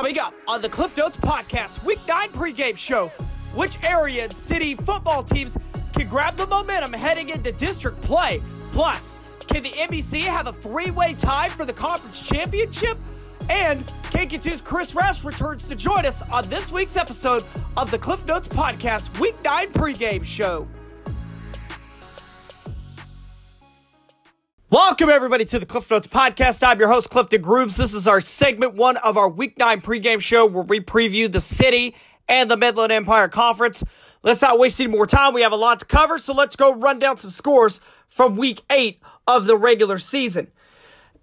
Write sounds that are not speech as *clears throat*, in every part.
Coming up on the Cliff Notes Podcast, Week 9 pregame show. Which area and city football teams can grab the momentum heading into district play? Plus, can the MEC have a three way tie for the conference championship? And KQ2's Chris Roush returns to join us on this week's episode of the Cliff Notes Podcast Week 9 pregame show. Welcome, everybody, to the Cliff Notes Podcast. I'm your host, Clifton Grooms. This is our segment one of our Week 9 pregame show where we preview the city and the Midland Empire Conference. Let's not waste any more time. We have a lot to cover, so let's go run down some scores from Week 8 of the regular season.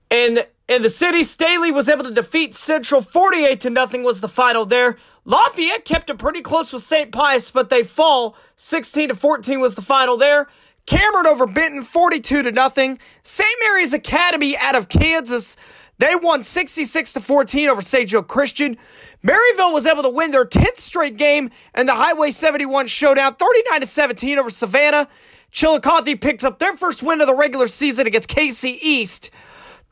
In, in the city, Staley was able to defeat Central 48 to nothing was the final there. Lafayette kept it pretty close with St. Pius, but they fall 16 to 14 was the final there. Cameron over Benton, 42 to nothing. St. Mary's Academy out of Kansas, they won 66 to 14 over St. Joe Christian. Maryville was able to win their 10th straight game in the Highway 71 showdown, 39 to 17 over Savannah. Chillicothe picks up their first win of the regular season against KC East,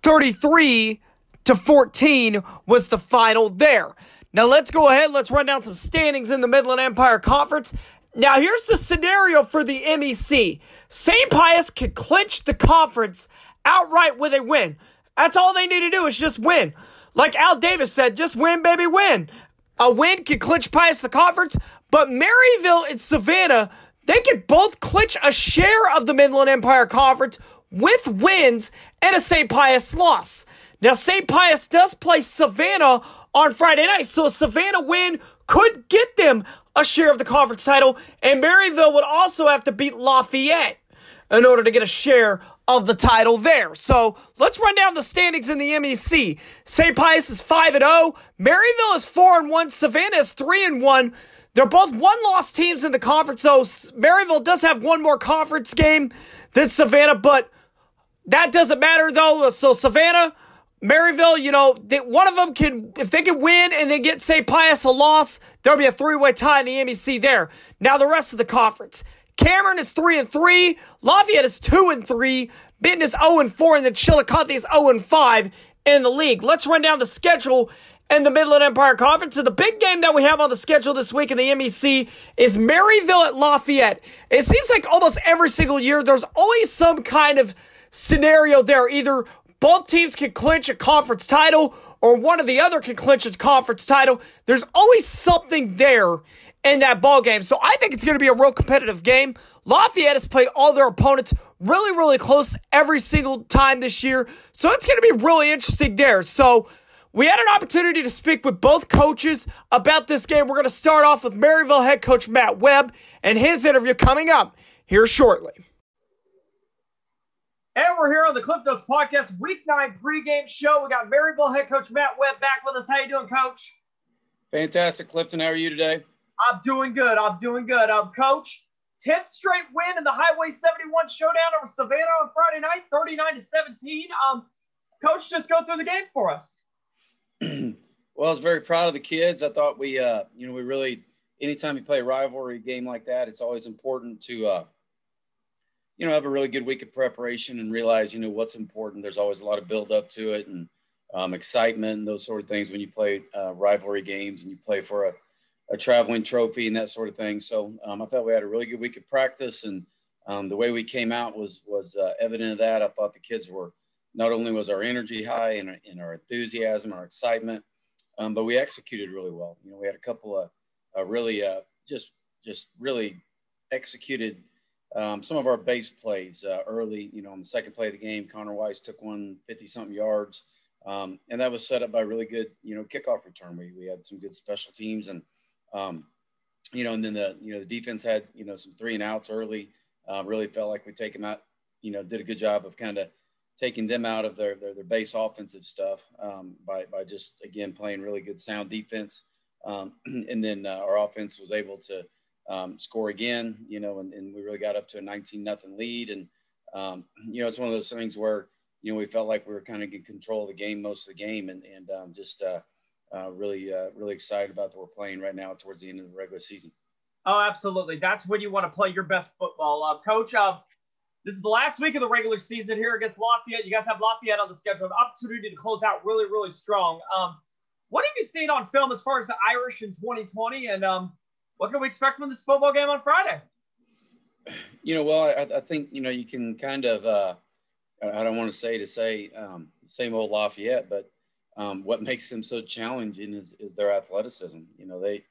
33 to 14 was the final there. Now let's go ahead. Let's run down some standings in the Midland Empire Conference. Now here's the scenario for the MEC. St. Pius could clinch the conference outright with a win. That's all they need to do is just win. Like Al Davis said, just win, baby, win. A win could clinch Pius the conference, but Maryville and Savannah, they could both clinch a share of the Midland Empire Conference with wins and a St. Pius loss. Now, St. Pius does play Savannah on Friday night, so a Savannah win could get them a share of the conference title, and Maryville would also have to beat Lafayette in order to get a share of the title there. So let's run down the standings in the MEC. St. Pius is 5 and 0, Maryville is 4 and 1, Savannah is 3 and 1. They're both one loss teams in the conference, so Maryville does have one more conference game than Savannah, but that doesn't matter though. So Savannah, Maryville, you know, they, one of them can, if they can win and then get St. Pius a loss, there'll be a three-way tie in the MEC there. Now the rest of the conference. Cameron is three and three. Lafayette is two and three. Benton is 0 and 4, and then Chillicothe is 0 and 5 in the league. Let's run down the schedule in the Midland Empire Conference. So the big game that we have on the schedule this week in the MEC is Maryville at Lafayette. It seems like almost every single year there's always some kind of scenario there. Either both teams can clinch a conference title or one of the other can clinch a conference title. There's always something there in that ball game. So I think it's going to be a real competitive game. Lafayette has played all their opponents really, really close every single time this year. So it's going to be really interesting there. So we had an opportunity to speak with both coaches about this game. We're going to start off with Maryville head coach Matt Webb and his interview coming up here shortly. And we're here on the Cliff Notes Podcast Week 9 pregame show. We got Maryville head coach Matt Webb back with us. How you doing, coach? Fantastic, Clifton. How are you today? I'm doing good. I'm doing good. Um, coach, 10th straight win in the Highway 71 showdown over Savannah on Friday night, 39 to 17. Um, coach, just go through the game for us. *clears throat* well, I was very proud of the kids. I thought we, uh, you know, we really, anytime you play a rivalry game like that, it's always important to, uh, you know, have a really good week of preparation and realize, you know, what's important. There's always a lot of build up to it and um, excitement and those sort of things when you play uh, rivalry games and you play for a, a traveling trophy and that sort of thing. So um, I thought we had a really good week of practice, and um, the way we came out was was uh, evident of that. I thought the kids were not only was our energy high and, and our enthusiasm, our excitement, um, but we executed really well. You know, we had a couple of uh, really uh, just just really executed um, some of our base plays uh, early. You know, on the second play of the game, Connor Weiss took one 50 something yards. Um, and that was set up by really good, you know, kickoff return. We, we had some good special teams and um, you know, and then the you know the defense had you know some three and outs early. Uh, really felt like we take them out. You know, did a good job of kind of taking them out of their their, their base offensive stuff um, by by just again playing really good sound defense. Um, *clears throat* and then uh, our offense was able to um, score again. You know, and, and, we really got up to a 19 nothing lead. And um, you know, it's one of those things where you know we felt like we were kind of in control of the game most of the game, and and um, just uh, uh, really, uh, really excited about that we're playing right now towards the end of the regular season. Oh, absolutely. That's when you want to play your best football. Uh, Coach, uh, this is the last week of the regular season here against Lafayette. You guys have Lafayette on the schedule, an opportunity to close out really, really strong. Um, what have you seen on film as far as the Irish in 2020, and um, what can we expect from this football game on Friday? You know, well, I, I think you know you can kind of. Uh, I don't want to say to say um, same old Lafayette, but um, what *laughs* makes them so challenging is, is their athleticism. You know, they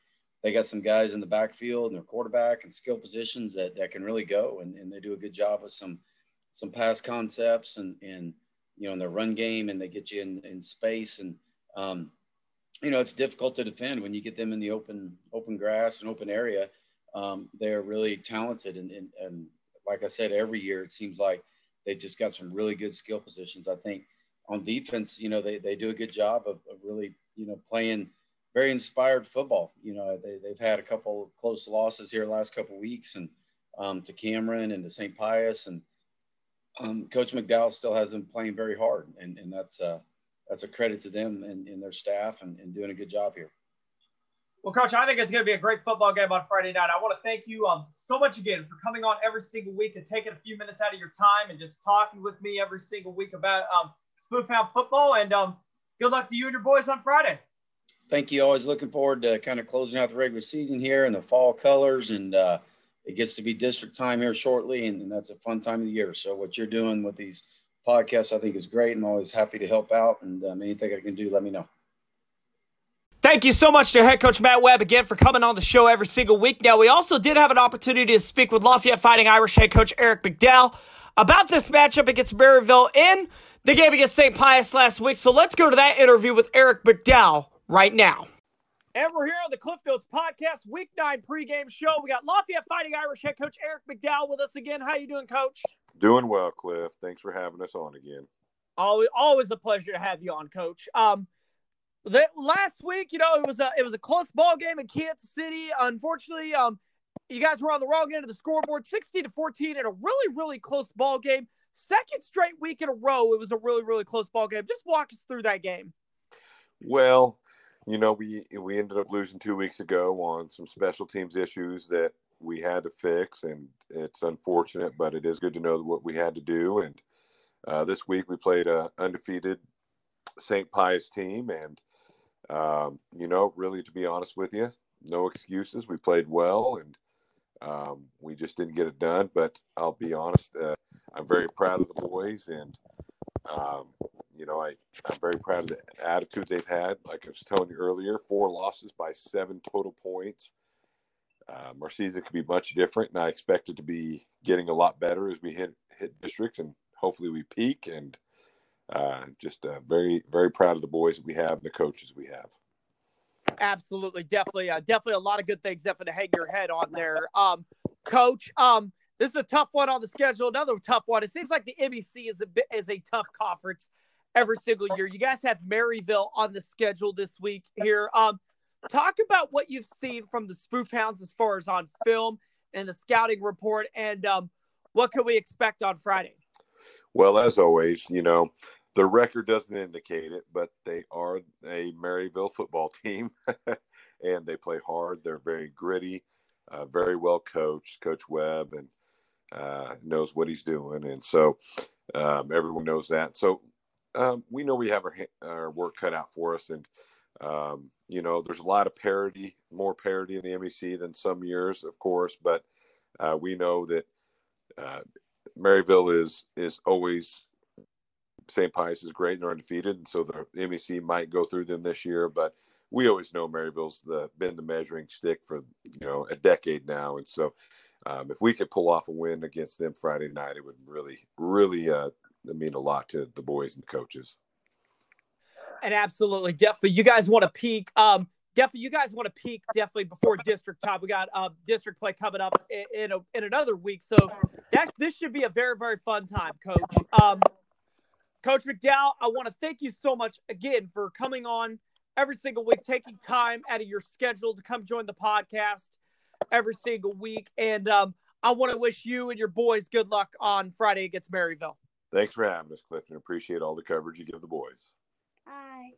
they got some guys in the backfield and their quarterback and skill positions that, that can really go, and, and they do a good job with some some pass concepts and and you know in their run game, and they get you in, in space and um, you know it's difficult to defend when you get them in the open open grass and open area. Um, they're really talented, and, and and like I said, every year it seems like they just got some really good skill positions. I think on defense, you know, they, they do a good job of, of really, you know, playing very inspired football. You know, they, they've had a couple close losses here last couple weeks and um, to Cameron and to St. Pius and um, Coach McDowell still has them playing very hard. And, and that's, uh, that's a credit to them and, and their staff and, and doing a good job here. Well, Coach, I think it's going to be a great football game on Friday night. I want to thank you um, so much again for coming on every single week and taking a few minutes out of your time and just talking with me every single week about um, football. And um, good luck to you and your boys on Friday. Thank you. Always looking forward to kind of closing out the regular season here and the fall colors. And uh, it gets to be district time here shortly, and, and that's a fun time of the year. So what you're doing with these podcasts, I think, is great. I'm always happy to help out, and um, anything I can do, let me know. Thank you so much to head coach Matt Webb again for coming on the show every single week. Now, we also did have an opportunity to speak with Lafayette Fighting Irish head coach Eric McDowell about this matchup against Maryville in the game against St. Pius last week. So let's go to that interview with Eric McDowell right now. And we're here on the Cliff Notes Podcast Week 9 pregame show. We got Lafayette Fighting Irish head coach Eric McDowell with us again. How you doing, coach? Doing well, Cliff. Thanks for having us on again. Always, always a pleasure to have you on, coach. Um, the, last week, you know, it was a it was a close ball game in Kansas City. Unfortunately, um, you guys were on the wrong end of the scoreboard, sixty to fourteen, in a really really close ball game. Second straight week in a row, it was a really really close ball game. Just walk us through that game. Well, you know, we we ended up losing two weeks ago on some special teams issues that we had to fix, and it's unfortunate, but it is good to know what we had to do. And uh, this week we played a undefeated St. Pius team, and um, you know, really, to be honest with you, no excuses. We played well, and um, we just didn't get it done. But I'll be honest, uh, I'm very proud of the boys, and um, you know, I I'm very proud of the attitude they've had. Like I was telling you earlier, four losses by seven total points. Our season could be much different, and I expect it to be getting a lot better as we hit hit districts, and hopefully we peak and uh, just uh, very, very proud of the boys that we have and the coaches we have. Absolutely, definitely, uh, definitely a lot of good things definitely to hang your head on there, um, Coach. Um, this is a tough one on the schedule. Another tough one. It seems like the MEC is a bit is a tough conference every single year. You guys have Maryville on the schedule this week here. Um, talk about what you've seen from the Spoof Hounds as far as on film and the scouting report, and um, what can we expect on Friday? Well, as always, you know, the record doesn't indicate it, but they are a Maryville football *laughs* team and they play hard. They're very gritty, uh, very well coached. Coach Webb and uh, knows what he's doing. And so um, everyone knows that. So um, we know we have our, our, work cut out for us. And, um, you know, there's a lot of parity, more parity in the MEC than some years, of course, but uh, we know that uh, Maryville is is always St. Pius is great and they're undefeated, and so the MEC might go through them this year. But we always know Maryville's the been the measuring stick for you know a decade now, and so um, if we could pull off a win against them Friday night, it would really really uh, mean a lot to the boys and coaches. And absolutely, definitely, you guys want to peak. Um, definitely you guys want to peak definitely before district time. We got uh, district play coming up in in, a, in another week, so this should be a very very fun time, Coach. Um, Coach McDowell, I want to thank you so much again for coming on every single week, taking time out of your schedule to come join the podcast every single week, and um, I want to wish you and your boys good luck on Friday against Maryville. Thanks for having us, Clifton. Appreciate all the coverage you give the boys. Hi.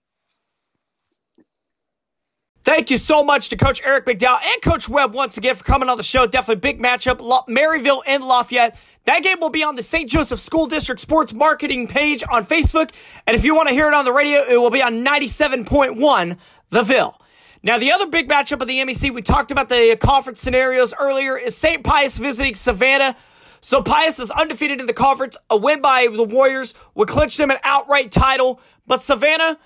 Thank you so much to Coach Eric McDowell and Coach Webb once again for coming on the show. Definitely big matchup. Maryville and Lafayette. That game will be on the St. Joseph School District Sports Marketing page on Facebook. And if you want to hear it on the radio, it will be on 97.1 the Ville. Now, the other big matchup of the MEC, we talked about the conference scenarios earlier, is St. Pius visiting Savannah. So Pius is undefeated in the conference. A win by the Warriors would clinch them an outright title. But Savannah,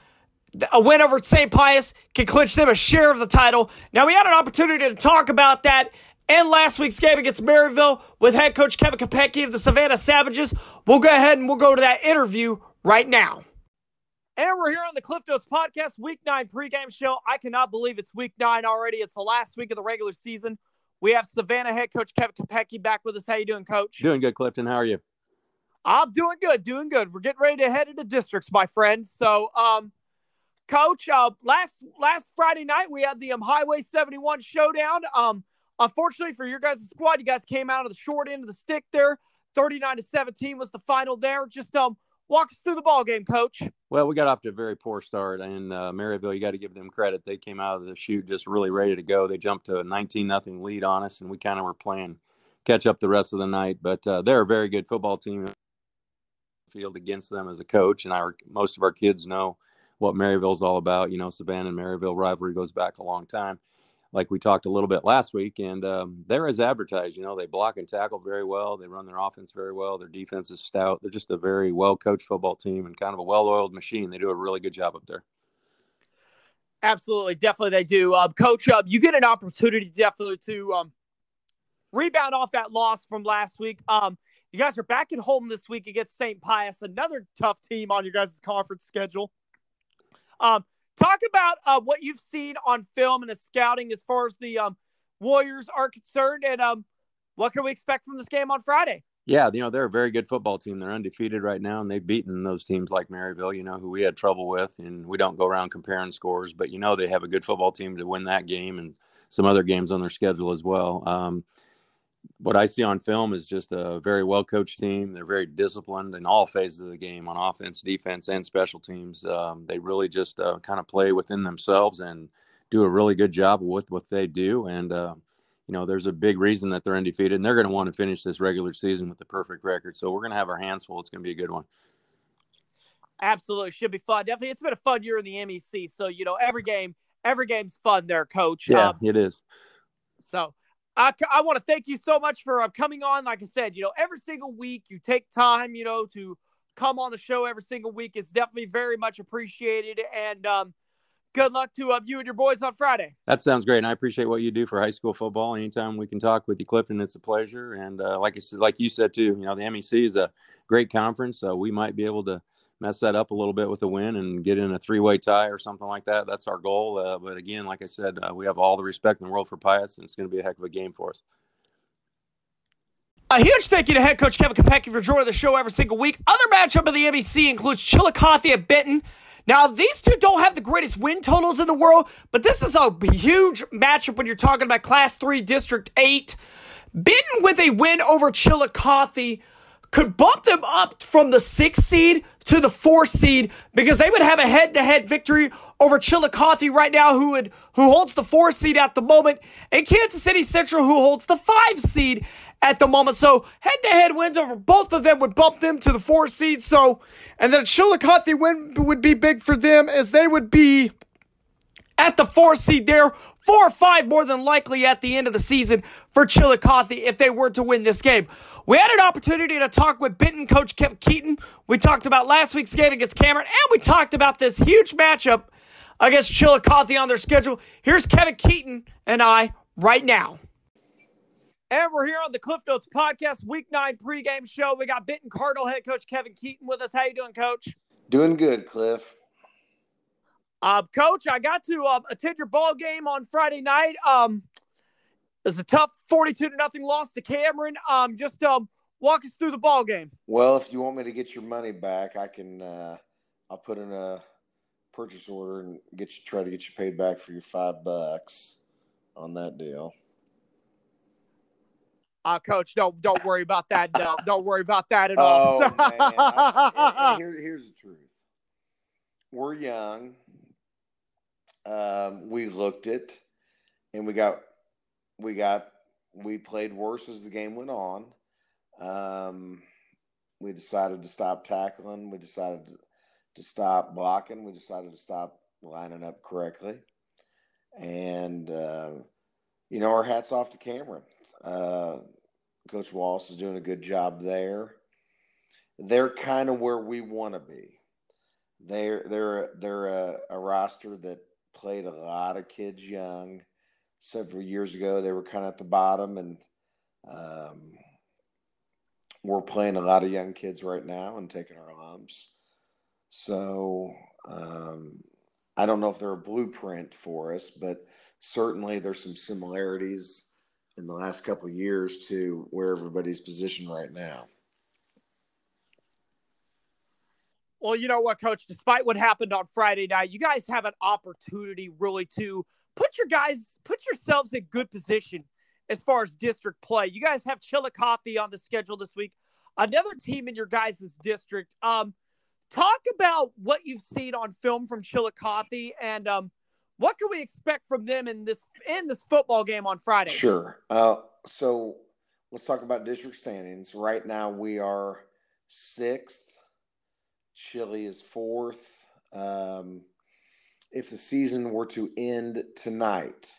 a win over St. Pius can clinch them a share of the title. Now, we had an opportunity to talk about that and last week's game against Maryville with head coach Kevin Kopecki of the Savannah Savages. We'll go ahead and we'll go to that interview right now. And we're here on the Cliff Notes Podcast, Week 9 pregame show. I cannot believe it's Week 9 already. It's the last week of the regular season. We have Savannah head coach Kevin Kopecki back with us. How you doing, coach? Doing good, Clifton. How are you? I'm doing good, doing good. We're getting ready to head into districts, my friend. So, um, coach, uh, last last Friday night we had the um, Highway 71 showdown. Um, unfortunately for your guys' squad, you guys came out of the short end of the stick there. 39 to 17 was the final there. Just um walk us through the ball game, coach. Well, we got off to a very poor start, and uh, Maryville, you got to give them credit. They came out of the shoot just really ready to go. They jumped to a 19 nothing lead on us, and we kind of were playing catch up the rest of the night. But uh, they're a very good football team. Field against them as a coach, and our most of our kids know what Maryville's all about. You know, Savannah and Maryville rivalry goes back a long time like we talked a little bit last week, and um, they're as advertised. You know, they block and tackle very well. They run their offense very well. Their defense is stout. They're just a very well coached football team and kind of a well oiled machine. They do a really good job up there. Absolutely, definitely they do. Um, Coach, uh, you get an opportunity definitely to um, rebound off that loss from last week. Um, you guys are back at home this week against St. Pius, another tough team on your guys' conference schedule. Um, Talk about uh, what you've seen on film and the scouting as far as the um, Warriors are concerned, and um, what can we expect from this game on Friday? Yeah, you know they're a very good football team. They're undefeated right now, and they've beaten those teams like Maryville, you know, who we had trouble with. And we don't go around comparing scores, but you know they have a good football team to win that game and some other games on their schedule as well. Um, what I see on film is just a very well coached team. They're very disciplined in all phases of the game on offense, defense, and special teams. Um, they really just uh, kind of play within themselves and do a really good job with what they do. And, uh, you know, there's a big reason that they're undefeated, and they're going to want to finish this regular season with the perfect record. So we're going to have our hands full. It's going to be a good one. Absolutely. Should be fun. Definitely. It's been a fun year in the MEC. So, you know, every game, every game's fun there, coach. Yeah, um, it is. So, I, I want to thank you so much for uh, coming on. Like I said, you know, every single week you take time, you know, to come on the show every single week. It's definitely very much appreciated. And um, good luck to uh, you and your boys on Friday. That sounds great. And I appreciate what you do for high school football. Anytime we can talk with you, Clifton, it's a pleasure. And uh, like I said, like you said too, you know, the MEC is a great conference. So we might be able to mess that up a little bit with a win and get in a three-way tie or something like that. That's our goal. Uh, but again, like I said, uh, we have all the respect in the world for Pius, and it's going to be a heck of a game for us. A huge thank you to head coach Kevin Kopecki for joining the show every single week. Other matchup of the MEC includes Chillicothe at Benton. Now, these two don't have the greatest win totals in the world, but this is a huge matchup when you're talking about Class 3 District 8. Benton with a win over Chillicothe could bump them up from the sixth seed to the fourth seed because they would have a head-to-head victory over Chillicothe right now, who would who holds the fourth seed at the moment, and Kansas City Central, who holds the five seed at the moment. So head-to-head wins over both of them would bump them to the fourth seed. So, and then Chillicothe win would be big for them as they would be at the fourth seed there, four or five more than likely at the end of the season for Chillicothe if they were to win this game. We had an opportunity to talk with Benton coach Kevin Keaton. We talked about last week's game against Cameron, and we talked about this huge matchup against Chillicothe on their schedule. Here's Kevin Keaton and I right now. And we're here on the Cliff Notes Podcast, Week 9 pregame show. We got Benton Cardinal head coach Kevin Keaton with us. How you doing, coach? Doing good, Cliff. Uh, coach, I got to uh, attend your ball game on Friday night. Um, it was a tough 42 to nothing loss to Cameron. Um, just um, walk us through the ball game. Well, if you want me to get your money back, I can. Uh, I'll put in a purchase order and get you try to get you paid back for your five bucks on that deal. Uh, coach, don't don't worry about that. *laughs* No, don't worry about that at all. Oh man, *laughs* I, here, here's the truth. We're young. Um, we looked it, and we got we got we played worse as the game went on. Um, we decided to stop tackling. We decided to, to stop blocking. We decided to stop lining up correctly. and uh, you know, our hats off to Cameron. Uh, Coach Wallace is doing a good job there. They're kind of where we want to be. They're they're they're a, a roster that played a lot of kids young. Several years ago, they were kind of at the bottom, and um, we're playing a lot of young kids right now and taking our lumps. So um, I don't know if they're a blueprint for us, but certainly there's some similarities in the last couple years to where everybody's positioned right now. Well, you know what, Coach? Despite what happened on Friday night, you guys have an opportunity really to put your guys, put yourselves in good position as far as district play. You guys have Chillicothe on the schedule this week, another team in your guys' district. Um, talk about what you've seen on film from Chillicothe and um, what can we expect from them in this in this football game on Friday? Sure. Uh, so let's talk about district standings. Right now, we are sixth. Chile is fourth. Um, if the season were to end tonight,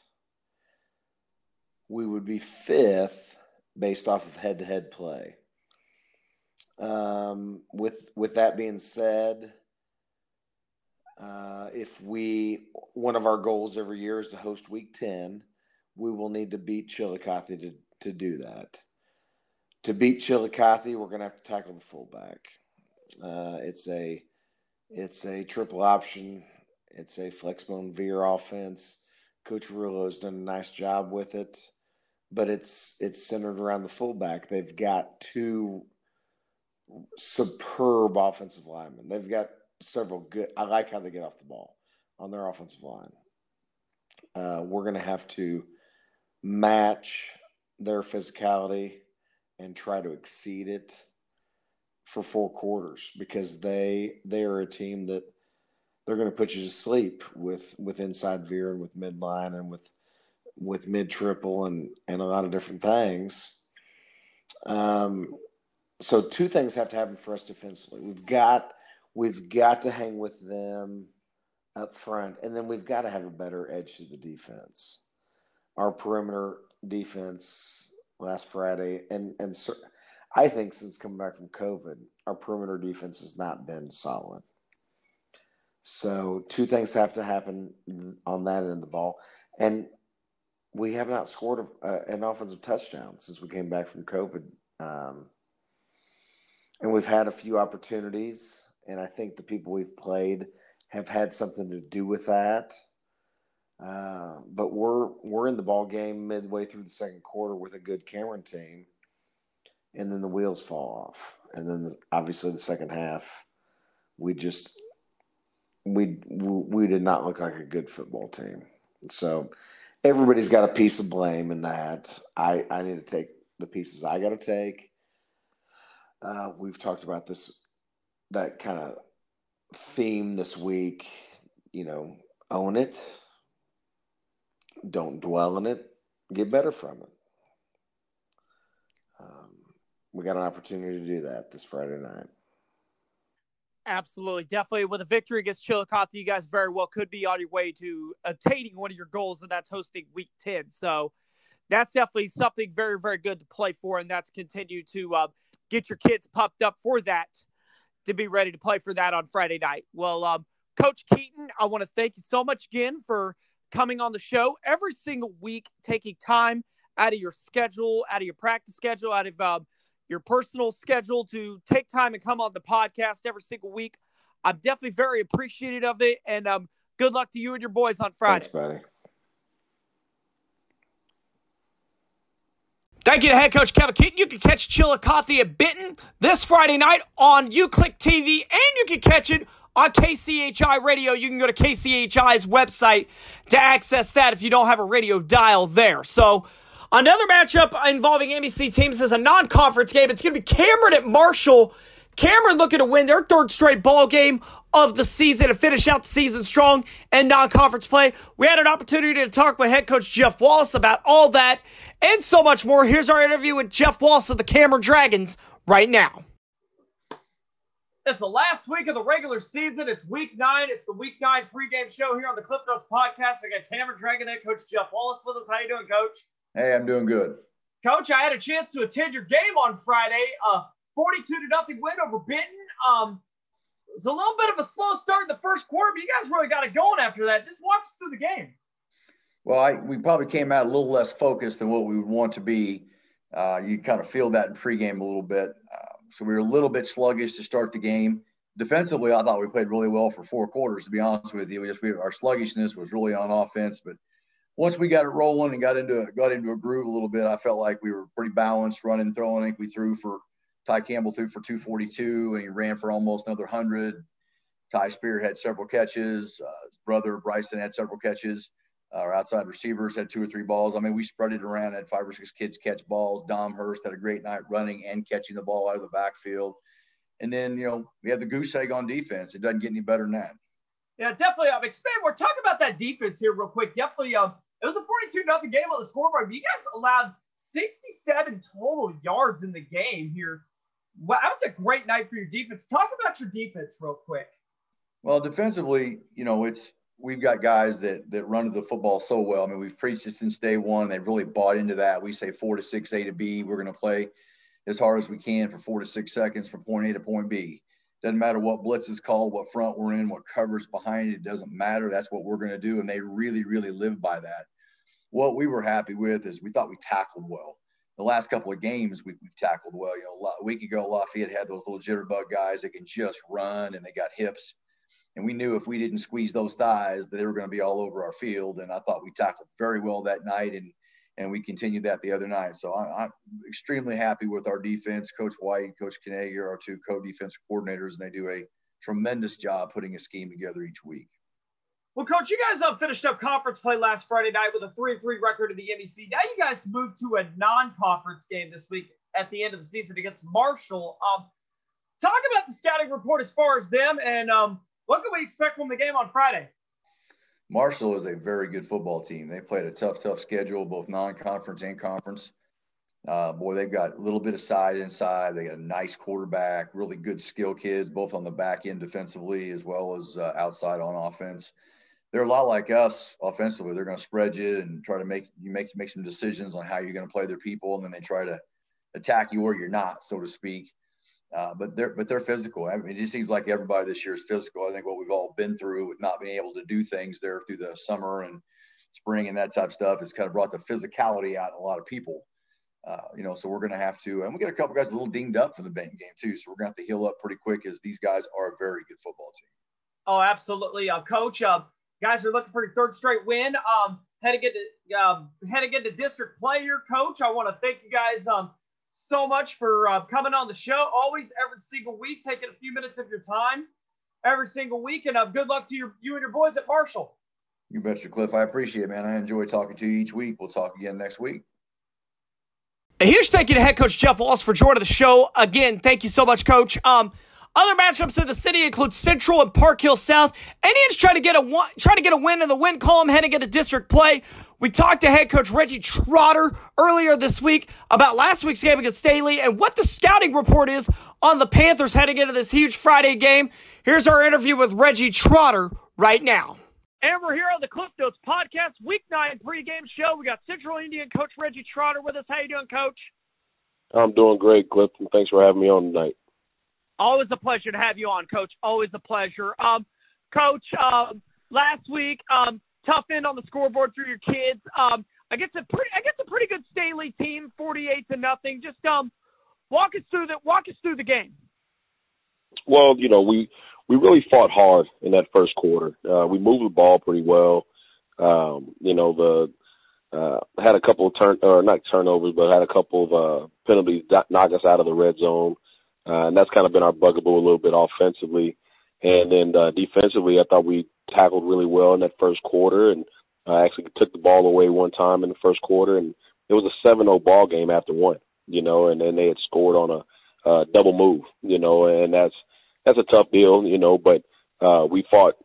we would be fifth based off of head-to-head play. Um, with with that being said, uh, if we one of our goals every year is to host Week Ten, we will need to beat Chillicothe to to do that. To beat Chillicothe, we're going to have to tackle the fullback. Uh, it's a it's a triple option. It's a flexbone veer offense. Coach Rullo has done a nice job with it, but it's it's centered around the fullback. They've got two superb offensive linemen. They've got several good. I like how they get off the ball on their offensive line. Uh, we're going to have to match their physicality and try to exceed it for four quarters because they they are a team that they're going to put you to sleep with with inside veer and with midline and with with mid triple and and a lot of different things. Um, so two things have to happen for us defensively. We've got we've got to hang with them up front, and then we've got to have a better edge to the defense. Our perimeter defense last Friday, and and I think since coming back from COVID, our perimeter defense has not been solid. So two things have to happen on that end of the ball, and we have not scored a, an offensive touchdown since we came back from COVID. Um, and we've had a few opportunities, and I think the people we've played have had something to do with that. Uh, but we're we're in the ball game midway through the second quarter with a good Cameron team, and then the wheels fall off, and then the, obviously the second half, we just we we did not look like a good football team. So everybody's got a piece of blame in that. I I need to take the pieces I got to take uh, we've talked about this, that kind of theme this week. You know, own it, don't dwell in it, get better from it. Um, we got an opportunity to do that this Friday night. Absolutely. Definitely. With a victory against Chillicothe, you guys very well could be on your way to attaining one of your goals, and that's hosting week 10. So that's definitely something very, very good to play for, and that's continue to uh, get your kids pumped up for that to be ready to play for that on Friday night. Well, um, Coach Keaton, I want to thank you so much again for coming on the show every single week, taking time out of your schedule, out of your practice schedule, out of um, your personal schedule to take time and come on the podcast every single week. I'm definitely very appreciative of it, and um, good luck to you and your boys on Friday. Thanks, buddy. Thank you to head coach Kevin Keaton. You can catch Chillicothe at Benton this Friday night on UClick TV, and you can catch it on KCHI Radio. You can go to KCHI's website to access that if you don't have a radio dial there. So, another matchup involving MEC teams is a non conference game. It's going to be Cameron at Marshall. Cameron looking to win their third straight ball game of the season to finish out the season strong and non-conference play. We had an opportunity to talk with head coach Jeff Wallace about all that and so much more. Here's our interview with Jeff Wallace of the Cameron Dragons right now. It's the last week of the regular season. It's week nine. It's the week nine pregame show here on the Cliff Notes podcast. I got Cameron Dragon head coach Jeff Wallace with us. How you doing, Coach? Hey, I'm doing good. Coach, I had a chance to attend your game on Friday. Uh, 42 to nothing win over Benton. Um, it was a little bit of a slow start in the first quarter, but you guys really got it going after that. Just walk us through the game. Well, I, we probably came out a little less focused than what we would want to be. Uh, you kind of feel that in pregame a little bit. Uh, so we were a little bit sluggish to start the game. Defensively, I thought we played really well for four quarters. To be honest with you, we just we, our sluggishness was really on offense. But once we got it rolling and got into got into a groove a little bit, I felt like we were pretty balanced, running, throwing. I think we threw for Ty Campbell threw for 242, and he ran for almost another hundred. Ty Spear had several catches. Uh, his brother Bryson had several catches. Uh, our outside receivers had two or three balls. I mean, we spread it around, had five or six kids catch balls. Dom Hurst had a great night running and catching the ball out of the backfield. And then, you know, we had the goose egg on defense. It doesn't get any better than that. Yeah, definitely. I'm um, expand. We're talking about that defense here real quick. Definitely. Um, it was a 42 nothing game on the scoreboard. But you guys allowed 67 total yards in the game here. Wow, that was a great night for your defense. Talk about your defense real quick. Well, defensively, you know, it's we've got guys that that run the football so well. I mean, we've preached it since day one. They've really bought into that. We say four to six, A to B. We're going to play as hard as we can for four to six seconds from point A to point B. Doesn't matter what blitz is called, what front we're in, what cover's behind it. Doesn't matter. That's what we're going to do, and they really, really live by that. What we were happy with is we thought we tackled well. The last couple of games we, have tackled well. You know, a week ago Lafayette had those little jitterbug guys that can just run and they got hips and we knew if we didn't squeeze those thighs, that they were going to be all over our field. And I thought we tackled very well that night, and and we continued that the other night. So I, am extremely happy with our defense. Coach White, Coach Kanager, our two co-defense coordinators, and they do a tremendous job putting a scheme together each week. Well, Coach, you guys uh, finished up conference play last Friday night with a 3-3 record in the MEC. Now you guys moved to a non-conference game this week at the end of the season against Marshall. Um, talk about the scouting report as far as them and um, what can we expect from the game on Friday? Marshall is a very good football team. They played a tough, tough schedule, both non-conference and conference. Uh, boy, they've got a little bit of size inside. They got a nice quarterback, really good skill kids, both on the back end defensively as well as uh, outside on offense. They're a lot like us offensively. They're going to spread you and try to make you make make some decisions on how you're going to play their people, and then they try to attack you or you're not, so to speak. Uh, but they're but they're physical. I mean, it just seems like everybody this year is physical. I think what we've all been through with not being able to do things there through the summer and spring and that type of stuff has kind of brought the physicality out in a lot of people. Uh, you know, so we're going to have to, and we get a couple guys a little dinged up from the Benton game too. So we're going to have to heal up pretty quick as these guys are a very good football team. Oh, absolutely, uh, Coach. Uh, guys are looking for your third straight win. Um, heading into um, heading into district play here, Coach. I want to thank you guys. Um, so much for uh, coming on the show. Always, every single week, taking a few minutes of your time every single week. And uh, good luck to your, you and your boys at Marshall. You betcha, Cliff. I appreciate it, man. I enjoy talking to you each week. We'll talk again next week. A huge thank you to head coach Jeff Wallace for joining the show. Again, thank you so much, coach. Um, other matchups in the city include Central and Park Hill South. Indians try to get a one, trying to get a win in the win column, heading into district play. We talked to head coach Reggie Trotter earlier this week about last week's game against Staley and what the scouting report is on the Panthers heading into this huge Friday game. Here's our interview with Reggie Trotter right now. And we're here on the Cliff Notes podcast, week nine pregame show. We got Central Indian coach Reggie Trotter with us. How you doing, coach? I'm doing great, Cliff, and thanks for having me on tonight. Always a pleasure to have you on, Coach. Always a pleasure. Um, Coach, um, last week, um, tough end on the scoreboard for your kids. Um, I guess a pretty, I guess a pretty good Staley team, forty-eight to nothing. Just um, walk us through the walk us through the game. Well, you know, we we really fought hard in that first quarter. Uh, we moved the ball pretty well. Um, you know, the uh, had a couple of turn or not turnovers, but had a couple of uh, penalties knock us out of the red zone. Uh, and that's kind of been our bugaboo a little bit offensively. And then uh, defensively, I thought we tackled really well in that first quarter and uh, actually took the ball away one time in the first quarter. And it was a 7-0 ball game after one, you know, and then they had scored on a uh, double move, you know, and that's that's a tough deal, you know, but uh, we fought,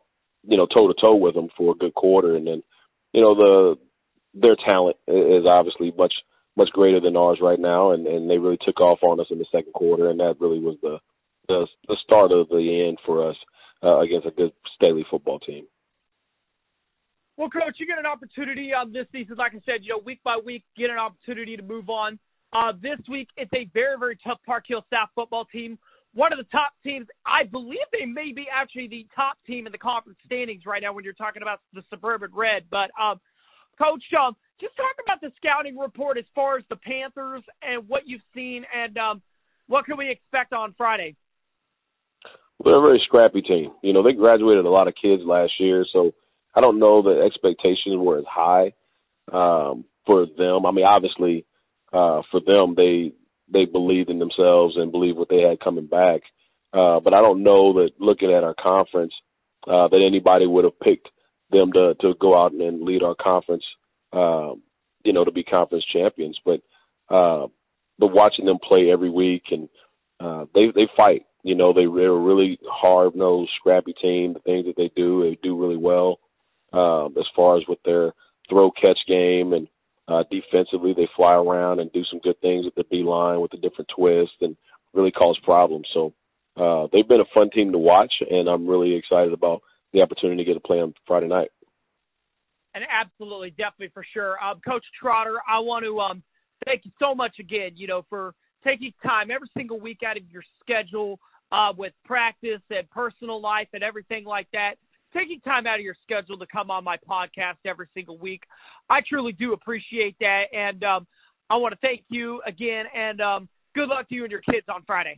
you know, toe to toe with them for a good quarter. And then, you know, the their talent is obviously much – much greater than ours right now, and, and they really took off on us in the second quarter, and that really was the the the start of the end for us uh, against a good Staley football team. Well, coach, you get an opportunity um, this season, like I said, you know, week by week, get an opportunity to move on. Uh, this week, it's a very, very tough Park Hill South football team. One of the top teams, I believe they may be actually the top team in the conference standings right now when you're talking about the Suburban Red. But, um, coach, um, just talk about the scouting report as far as the Panthers and what you've seen and um, what can we expect on Friday? They're a very scrappy team. You know, they graduated a lot of kids last year, so I don't know that expectations were as high um, for them. I mean, obviously, uh, for them, they they believed in themselves and believed what they had coming back. Uh, but I don't know that looking at our conference uh, that anybody would have picked them to to go out and lead our conference, um, you know, to be conference champions. But uh, but watching them play every week and uh, they they fight. You know, they they're a really hard nosed, scrappy team. The things that they do, they do really well. Um, as far as with their throw catch game and uh, defensively, they fly around and do some good things with the B line with the different twists and really cause problems. So uh, they've been a fun team to watch, and I'm really excited about the opportunity to get to play on Friday night. And absolutely, definitely for sure, um, Coach Trotter. I want to um, thank you so much again. You know for taking time every single week out of your schedule uh, with practice and personal life and everything like that taking time out of your schedule to come on my podcast every single week. I truly do appreciate that. And um, I want to thank you again. And um, good luck to you and your kids on Friday.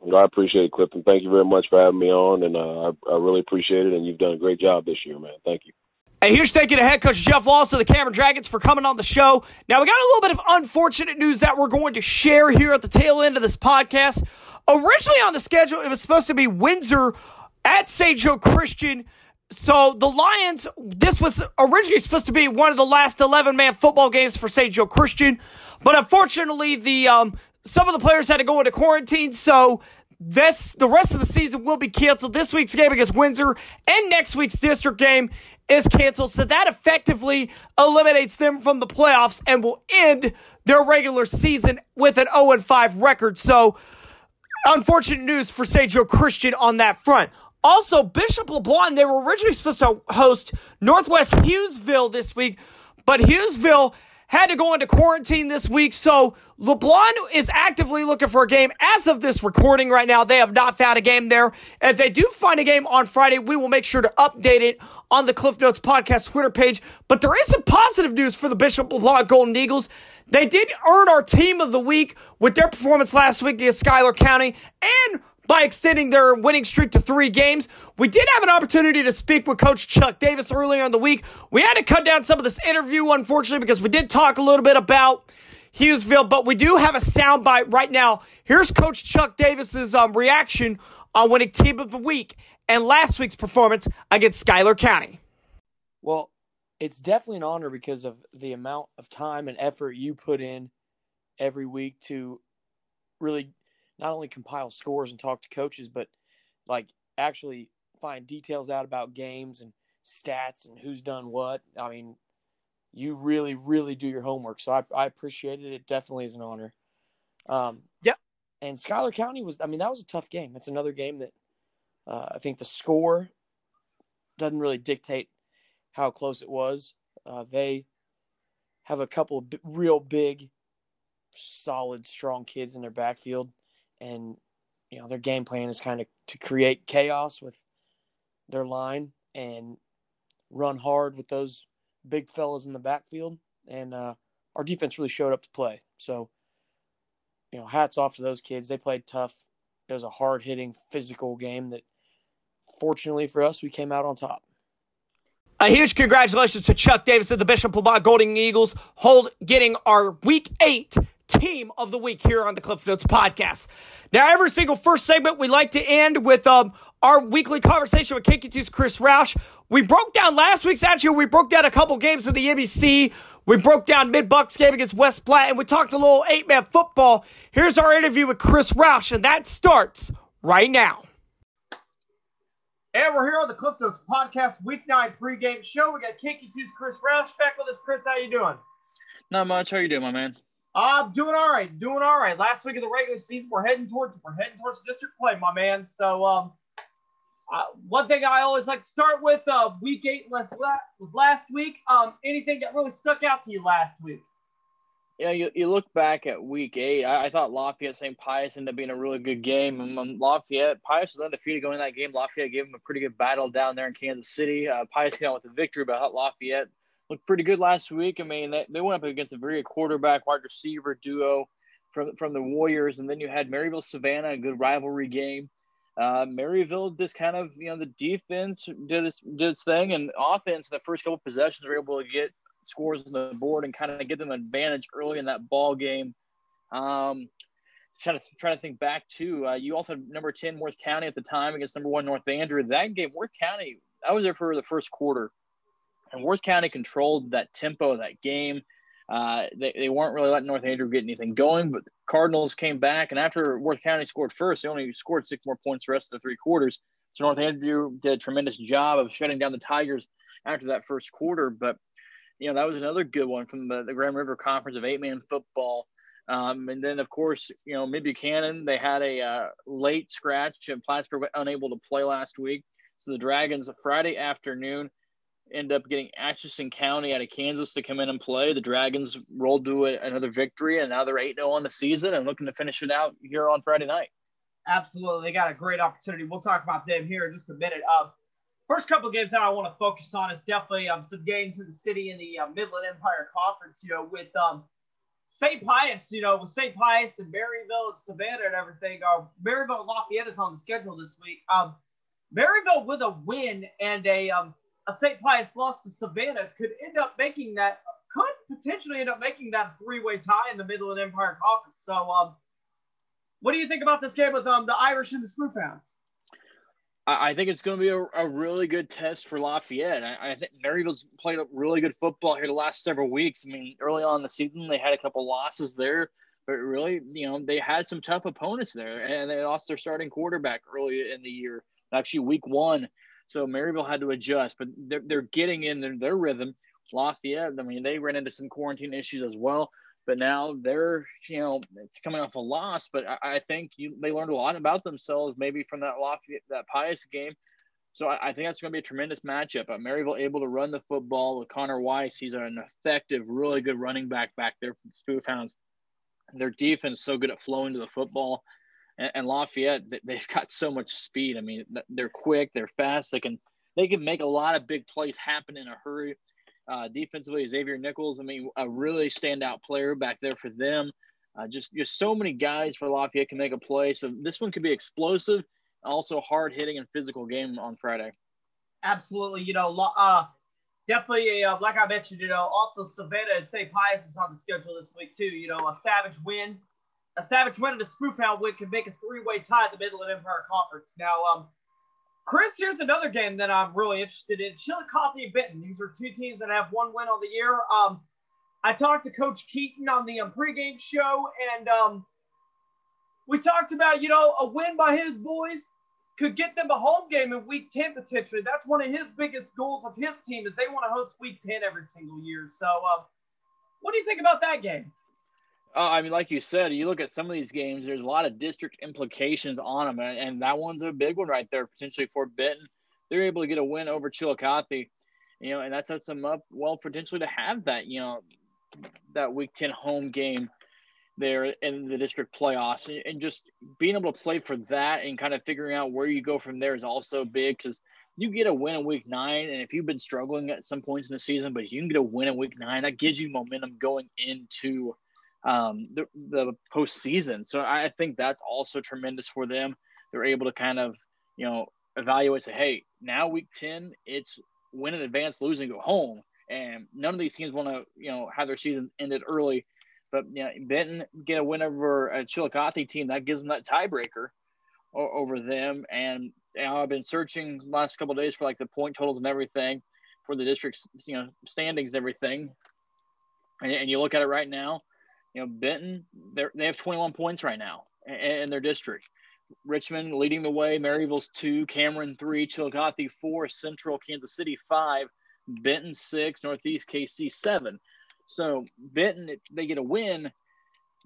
Well, I appreciate it, Clifton. Thank you very much for having me on. And uh, I, I really appreciate it. And you've done a great job this year, man. Thank you. And here's thanking to head coach Jeff Wallace of the Cameron Dragons for coming on the show. Now, we got a little bit of unfortunate news that we're going to share here at the tail end of this podcast. Originally on the schedule, it was supposed to be Windsor at St. Joe Christian. So the Lions, this was originally supposed to be one of the last 11 man football games for St. Joe Christian, but unfortunately, the um, some of the players had to go into quarantine, so this the rest of the season will be canceled. This week's game against Windsor and next week's district game is canceled, so that effectively eliminates them from the playoffs and will end their regular season with an 0 5 record. So, unfortunate news for. Joe Christian on that front. Also, Bishop LeBlond, they were originally supposed to host Northwest Hughesville this week, but Hughesville had to go into quarantine this week. So LeBlond is actively looking for a game. As of this recording right now, they have not found a game there. If they do find a game on Friday, we will make sure to update it on the Cliff Notes Podcast Twitter page. But there is some positive news for the Bishop LeBlond Golden Eagles. They did earn our team of the week with their performance last week against Schuyler County and by extending their winning streak to three games. We did have an opportunity to speak with Coach Chuck Davis earlier in the week. We had to cut down some of this interview, unfortunately, because we did talk a little bit about Hughesville, but we do have a soundbite right now. Here's Coach Chuck Davis's um, reaction on winning Team of the Week and last week's performance against Schuyler County. Well, it's definitely an honor because of the amount of time and effort you put in every week to really not only compile scores and talk to coaches, but like actually find details out about games and stats and who's done what. I mean, you really, really do your homework. So I, I appreciate it. It definitely is an honor. Um, yeah. And Schuyler County was, I mean, that was a tough game. That's another game that uh, I think the score doesn't really dictate how close it was. Uh, they have a couple of b- real big, solid, strong kids in their backfield. And you know their game plan is kind of to create chaos with their line and run hard with those big fellas in the backfield. And uh, our defense really showed up to play. So you know hats off to those kids. They played tough. It was a hard hitting physical game that fortunately for us we came out on top a huge congratulations to Chuck Davis of the Bishop LeBlond Golden Eagles, hold getting our week eight team of the week here on the Cliff Notes podcast. Now, every single first segment, we like to end with um, our weekly conversation with KQ2's Chris Roush. We broke down last week's actually, we broke down a couple games of the MEC. We broke down Mid Bucks game against West Platte, and we talked a little eight man football. Here's our interview with Chris Roush, and that starts right now. And we're here on the Cliff Notes podcast, week nine pregame show. We got KQ2's Chris Roush back with us. Chris, how you doing? Not much. How you doing, my man? I'm doing all right, doing all right. Last week of the regular season, we're heading towards we're heading towards district play, my man. So, um, uh, one thing I always like to start with, uh, week eight was, was last week. Um, anything that really stuck out to you last week? You know, you, you look back at week eight, I, I thought Lafayette St. Pius ended up being a really good game. And um, Lafayette, Pius was undefeated going in that game. Lafayette gave him a pretty good battle down there in Kansas City. Uh, Pius came out with a victory, but I thought Lafayette looked pretty good last week. I mean, they, they went up against a very good quarterback, wide receiver duo from, from the Warriors. And then you had Maryville Savannah, a good rivalry game. Uh, Maryville just kind of, you know, the defense did its, did its thing, and offense in the first couple possessions were able to get scores on the board and kind of get them an advantage early in that ball game. Um, kind of trying to think back to Uh, you also had number 10 Worth County at the time against number one North Andrew. That game, Worth County, I was there for the first quarter, and Worth County controlled that tempo of that game. Uh, they, they weren't really letting North Andrew get anything going, but Cardinals came back, and after Worth County scored first, they only scored six more points the rest of the three quarters. So North Andrew did a tremendous job of shutting down the Tigers after that first quarter. But you know, that was another good one from the, the Grand River Conference of eight man football. Um, and then, of course, you know, Mid Buchanan, they had a uh, late scratch and Plattsburgh unable to play last week. So the Dragons, Friday afternoon, end up getting Atchison County out of Kansas to come in and play. The Dragons rolled to a, another victory, and now they're 8 0 on the season and looking to finish it out here on Friday night. Absolutely. They got a great opportunity. We'll talk about them here in just a minute. Uh, first couple of games that I want to focus on is definitely um, some games in the city in the uh, Midland Empire Conference. You know, with um, St. Pius, you know, with St. Pius and Maryville and Savannah and everything. Uh, Maryville and Lafayette is on the schedule this week. Um, Maryville with a win and a um, a St. Pius loss to Savannah could end up making that could potentially end up making that three-way tie in the Midland Empire Conference. So, um, what do you think about this game with um the Irish and the Spoofhounds? I think it's going to be a, a, really good test for Lafayette. I, I, think Maryville's played really good football here the last several weeks. I mean, early on the season, they had a couple losses there, but really, you know, they had some tough opponents there, and they lost their starting quarterback early in the year, actually week one. So Maryville had to adjust, but they're, they're getting in their, their rhythm. Lafayette, I mean, they ran into some quarantine issues as well but now they're you know it's coming off a loss but i, I think you they learned a lot about themselves maybe from that Lafayette, that pius game. So I, I think that's going to be a tremendous matchup. But maryville able to run the football with connor weiss. He's an effective really good running back back there for the spoofhounds their defense so good at flowing to the football. And, and lafayette they've got so much speed. I mean they're quick they're fast they can they can make a lot of big plays happen in a hurry uh, defensively, Xavier Nichols, I mean, a really standout player back there for them. Uh, just just so many guys for Lafayette can make a play. So this one could be explosive, also hard hitting and physical game on Friday. Absolutely, you know, uh, definitely, uh, like I mentioned, you know, also Savannah and St. Pius is on the schedule this week too. You know, a savage win, a savage win and a Spoofhound win can make a three-way tie at the Midland Empire Conference. Now, um, Chris, here's another game that I'm really interested in. Chillicothe and Benton. These are two teams that have one win on the year. Um, I talked to Coach Keaton on the um, pregame show, and um, we talked about, you know, a win by his boys could get them a home game in Week 10 potentially. That's one of his biggest goals of his team is they want to host Week 10 every single year. So, uh, what do you think about that game? Uh, I mean, like you said, you look at some of these games. There's a lot of district implications on them, and, and that one's a big one right there, potentially for Benton. They're able to get a win over Chillicothe, you know, and that sets them up well potentially to have that, you know, that Week Ten home game there in the district playoffs, and, and just being able to play for that and kind of figuring out where you go from there is also big because you get a win in week nine, and if you've been struggling at some points in the season, but you can get a win in week nine, that gives you momentum going into um, the, the postseason. So I think that's also tremendous for them. They're able to kind of, you know, evaluate, say, hey, now week 10, it's win in advance, lose and go home. And none of these teams want to, you know, have their season ended early. But you know, Benton get a win over a Chillicothe team that gives them that tiebreaker over them. And you know, I've been searching last couple days for like the point totals and everything for the district's you know standings and everything. And, and you look at it right now, you know, Benton, they they have 21 points right now in, in their district. Richmond leading the way, Maryville's two, Cameron three, Chillicothe four, Central Kansas City five, Benton six, Northeast KC seven. So Benton, they get a win,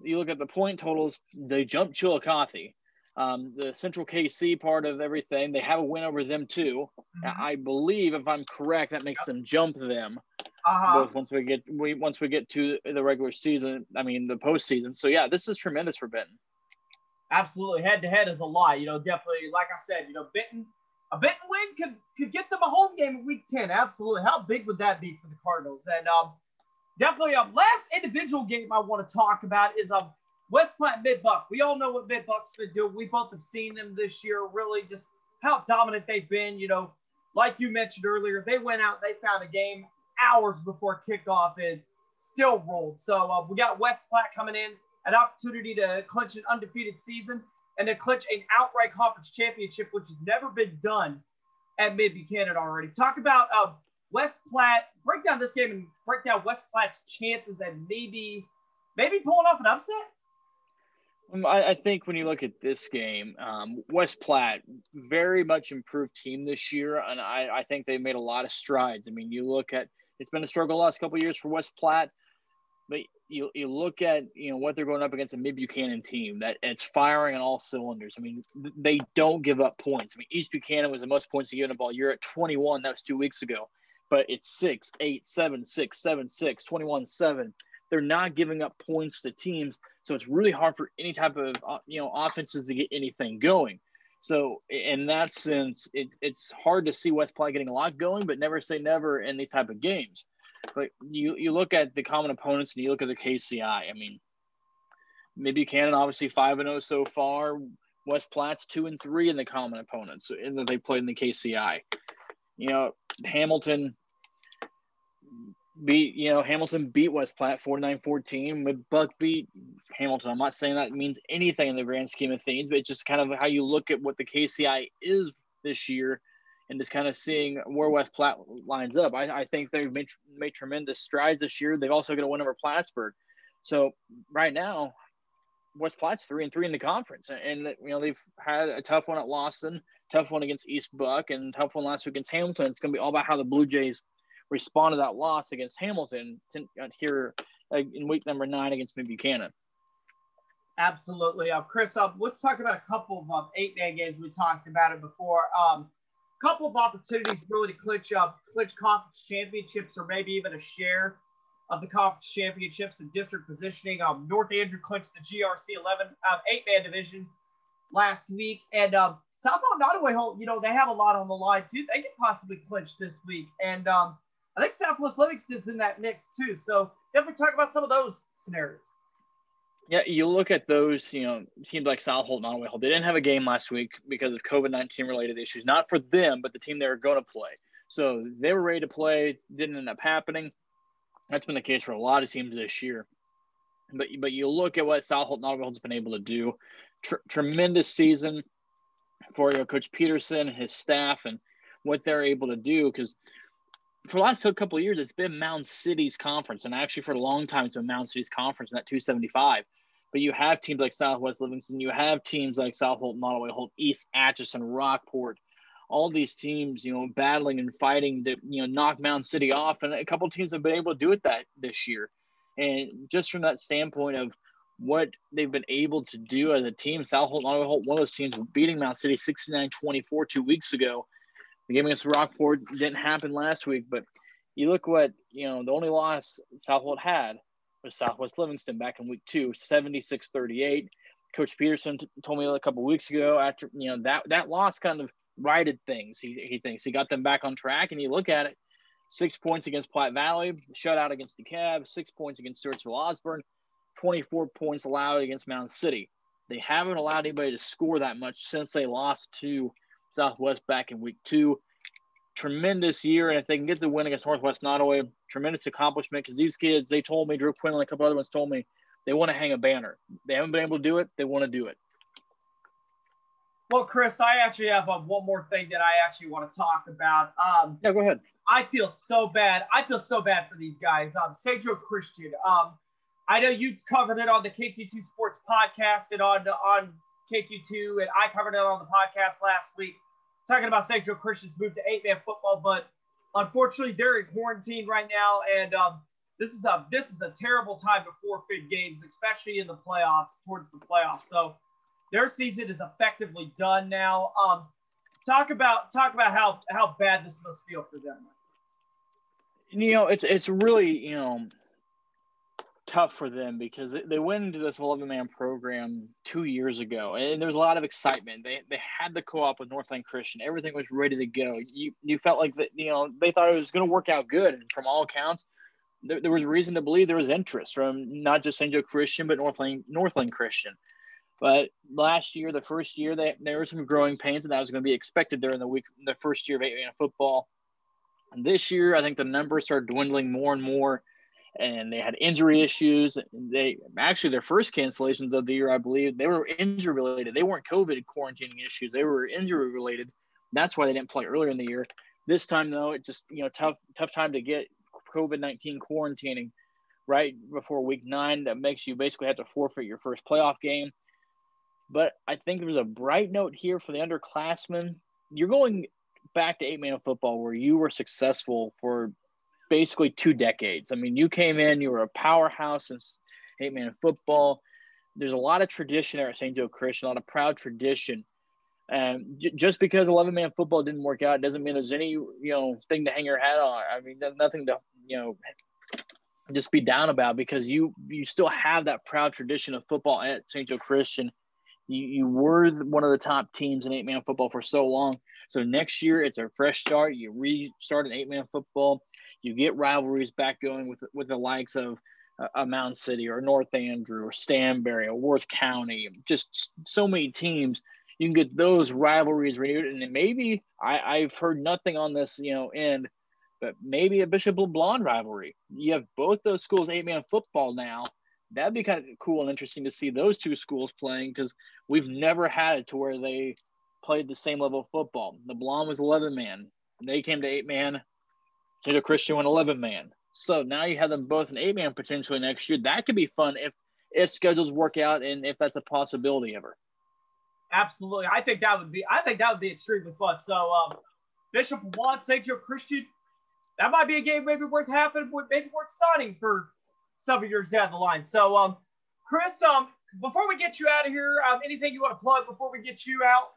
you look at the point totals, they jump Chillicothe. Um, the Central KC part of everything, they have a win over them too. Mm-hmm. I believe, if I'm correct, that makes them jump them. Uh-huh. Both once we get we once we get to the regular season, I mean the postseason. So yeah, this is tremendous for Benton. Absolutely, head to head is a lot. You know, definitely, like I said, you know, Benton, a Benton win could could get them a home game in Week Ten. Absolutely, how big would that be for the Cardinals? And um, definitely, um, last individual game I want to talk about is um West Platte Mid Buck. We all know what Mid Buck's been doing. We both have seen them this year. Really, just how dominant they've been. You know, like you mentioned earlier, they went out, they found a game hours before kickoff and still rolled. So uh, we got West Platte coming in an opportunity to clinch an undefeated season and to clinch an outright conference championship, which has never been done at Mid Buchanan already. Talk about uh, West Platte. Break down this game and break down West Platte's chances and maybe maybe pulling off an upset. Um, I, I think when you look at this game, um, West Platte very much improved team this year, and I, I think they made a lot of strides. I mean, you look at it's been a struggle the last couple years for West Platte, but you you look at you know what they're going up against a Mid Buchanan team that it's firing on all cylinders. I mean, they don't give up points. I mean, East Buchanan was the most points a unit ball. You're at 21. That was two weeks ago, but it's six, eight, seven, six, seven, six, 21, seven. They're not giving up points to teams, so it's really hard for any type of uh, you know offenses to get anything going. So in that sense, it, it's hard to see West Platte getting a lot going, but never say never in these type of games. But you you look at the common opponents and you look at the KCI. I mean, Mid Buchanan obviously five and zero so far. West Platte's two and three in the common opponents in that they played in the KCI. You know, Hamilton beat you know Hamilton beat West Platte 49-14. Mid Buck beat Hamilton. I'm not saying that means anything in the grand scheme of things, but it's just kind of how you look at what the KCI is this year and just kind of seeing where West Platte lines up. I, I think they've made, made tremendous strides this year. They've also got a win over Plattsburgh. So right now, West Platte's three and three in the conference, and you know they've had a tough one at Lawson, tough one against East Buck, and tough one last week against Hamilton. It's going to be all about how the Blue Jays respond to that loss against Hamilton here uh, in week number nine against Mid Buchanan. Absolutely, uh, Chris. Uh, let's talk about a couple of um, eight-man games. We talked about it before. Um, couple of opportunities really to clinch up, clinch conference championships, or maybe even a share of the conference championships and district positioning. Um, North Andrew clinched the GRC 11 um, eight-man division last week, and um, South Holt Nodaway you know, they have a lot on the line too. They could possibly clinch this week, and um, I think Southwest Livingston's in that mix too. So definitely talk about some of those scenarios. Yeah, you look at those, you know, teams like South Holt and Nodaway Holt. They didn't have a game last week because of COVID 19 related issues, not for them, but the team they were going to play. So they were ready to play, didn't end up happening. That's been the case for a lot of teams this year. But but you look at what South Holt and Nodaway Holt's been able to do. Tr- tremendous season for Coach Peterson, his staff, and what they're able to do. Because for the last couple of years, it's been Mound City's conference, and actually for a long time, it's been Mound City's conference in that 275. But you have teams like Southwest Livingston, you have teams like South Holt, Nodaway Holt, East Atchison, Rockport, all these teams, you know, battling and fighting to, you know, knock Mound City off. And a couple teams have been able to do it that this year. And just from that standpoint of what they've been able to do as a team, South Holt, Nottoway Holt, one of those teams beating Mound City 69 24 two weeks ago. The game against Rockport didn't happen last week, but you look what, you know, the only loss South Holt had was Southwest Livingston back in week two, 76 38. Coach Peterson t- told me a couple weeks ago after, you know, that, that loss kind of righted things. He, he thinks he got them back on track, and you look at it six points against Platte Valley, shutout against DeKalb, six points against Stewartsville Osborn, 24 points allowed against Mound City. They haven't allowed anybody to score that much since they lost to Southwest back in week two. Tremendous year, and if they can get the win against Northwest Nodaway, tremendous accomplishment because these kids, they told me, Drew Quinlan and a couple other ones told me they want to hang a banner. They haven't been able to do it, they want to do it. Well, Chris, I actually have uh, one more thing that I actually want to talk about. Um, yeah, go ahead. I feel so bad. I feel so bad for these guys. Um. Joe Christian. Um, I know you covered it on the KQ2 Sports podcast and on on KQ2, and I covered it on the podcast last week, talking about St. Joe Christian's move to eight-man football. But unfortunately, they're in quarantine right now, and um, this is a this is a terrible time to forfeit games, especially in the playoffs, towards the playoffs. So their season is effectively done now. Um, talk about talk about how how bad this must feel for them. You know, it's it's really you know tough for them because they went into this 11 man program two years ago and there was a lot of excitement. They, they had the co-op with northland christian. Everything was ready to go. You you felt like that you know they thought it was going to work out good and from all accounts there, there was reason to believe there was interest from not just st joe christian but northland northland christian. But last year the first year they, there were some growing pains and that was going to be expected during the week the first year of eight man football. And this year i think the numbers started dwindling more and more and they had injury issues. They actually their first cancellations of the year, I believe, they were injury related. They weren't COVID quarantining issues; they were injury related. That's why they didn't play earlier in the year. This time, though, it just you know tough tough time to get COVID nineteen quarantining right before week nine. That makes you basically have to forfeit your first playoff game. But I think there's a bright note here for the underclassmen. You're going back to eight man football where you were successful for basically two decades. I mean, you came in, you were a powerhouse in eight man football. There's a lot of tradition there at St. Joe Christian, a lot of proud tradition. And just because 11 man football didn't work out doesn't mean there's any, you know, thing to hang your hat on. I mean, there's nothing to, you know, just be down about because you you still have that proud tradition of football at St. Joe Christian. You, you were one of the top teams in eight man football for so long. So next year it's a fresh start. You restart an eight man football. You get rivalries back going with with the likes of uh, a Mound City or North Andrew or Stanberry or Worth County. Just so many teams. You can get those rivalries renewed, and maybe I, I've heard nothing on this, you know, end, but maybe a Bishop LeBlond rivalry. You have both those schools eight man football now. That'd be kind of cool and interesting to see those two schools playing because we've never had it to where they played the same level of football. LeBlond was 11 man. They came to eight man. St. Christian went 11 man. So now you have them both an eight man potentially next year. That could be fun if if schedules work out and if that's a possibility ever. Absolutely, I think that would be. I think that would be extremely fun. So um, Bishop LeBlond St. Joe Christian, that might be a game maybe worth having, maybe worth signing for several years down the line. So um, Chris, um, before we get you out of here, um, anything you want to plug before we get you out?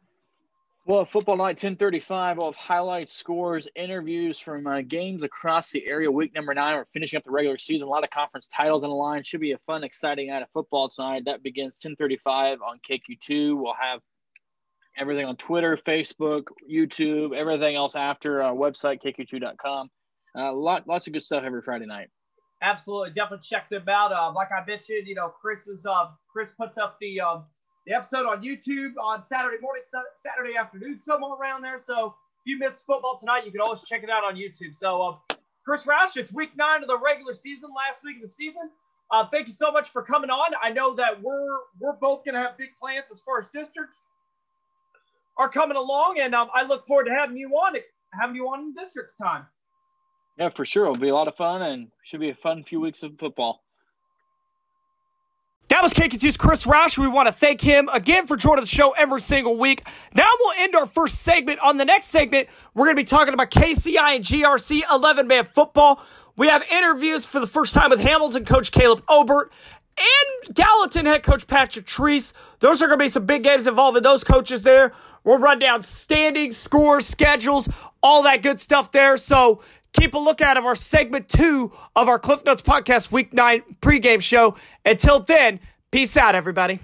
Well, football night 1035. We'll have highlights, scores, interviews from uh, games across the area. Week number nine. We're finishing up the regular season. A lot of conference titles on the line. Should be a fun, exciting night of football tonight. That begins 1035 on KQ2. We'll have everything on Twitter, Facebook, YouTube, everything else after our website, KQ2.com. Uh, lot, lots of good stuff every Friday night. Absolutely, definitely check them out. Uh, like I mentioned, you know, Chris is uh, Chris puts up the um, the episode on YouTube on Saturday morning, Saturday afternoon, somewhere around there. So if you missed football tonight, you can always check it out on YouTube. So, uh, Chris Roush, it's week nine of the regular season, last week of the season. Uh, thank you so much for coming on. I know that we're we're both going to have big plans as far as districts are coming along, and um, I look forward to having you on having you on in districts time. Yeah, for sure. It'll be a lot of fun, and should be a fun few weeks of football. That was KQ2's Chris Roush. We want to thank him again for joining the show every single week. Now we'll end our first segment. On the next segment, we're going to be talking about KCI and GRC 11 man football. We have interviews for the first time with Hamilton coach Caleb Obert and Gallatin head coach Patrick Treese. Those are going to be some big games involving those coaches there. We'll run down standings, scores, schedules, all that good stuff there. So keep a lookout of our segment two of our Cliff Notes Podcast Week 9 pregame show. Until then, peace out, everybody.